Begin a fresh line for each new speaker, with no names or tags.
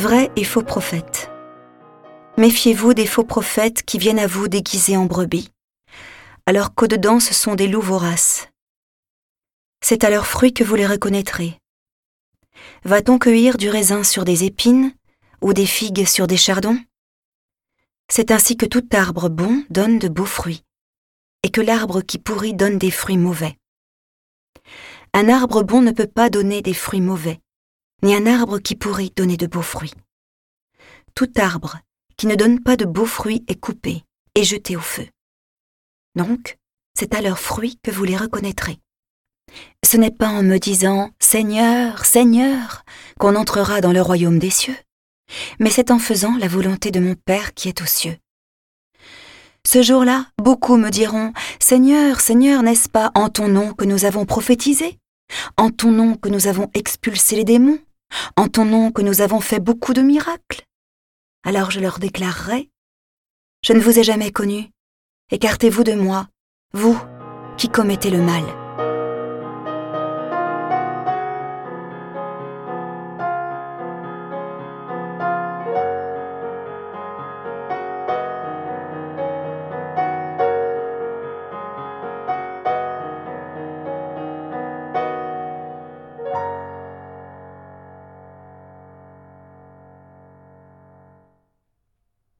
Vrai et faux prophètes. Méfiez-vous des faux prophètes qui viennent à vous déguisés en brebis, alors qu'au-dedans ce sont des loups voraces. C'est à leurs fruits que vous les reconnaîtrez. Va-t-on cueillir du raisin sur des épines ou des figues sur des chardons? C'est ainsi que tout arbre bon donne de beaux fruits, et que l'arbre qui pourrit donne des fruits mauvais. Un arbre bon ne peut pas donner des fruits mauvais, ni un arbre qui pourrit donner de beaux fruits. Tout arbre qui ne donne pas de beaux fruits est coupé et jeté au feu. Donc, c'est à leurs fruits que vous les reconnaîtrez. Ce n'est pas en me disant Seigneur, Seigneur qu'on entrera dans le royaume des cieux, mais c'est en faisant la volonté de mon Père qui est aux cieux. Ce jour-là, beaucoup me diront Seigneur, Seigneur, n'est-ce pas en ton nom que nous avons prophétisé En ton nom que nous avons expulsé les démons En ton nom que nous avons fait beaucoup de miracles Alors je leur déclarerai Je ne vous ai jamais connu. Écartez-vous de moi, vous qui commettez le mal.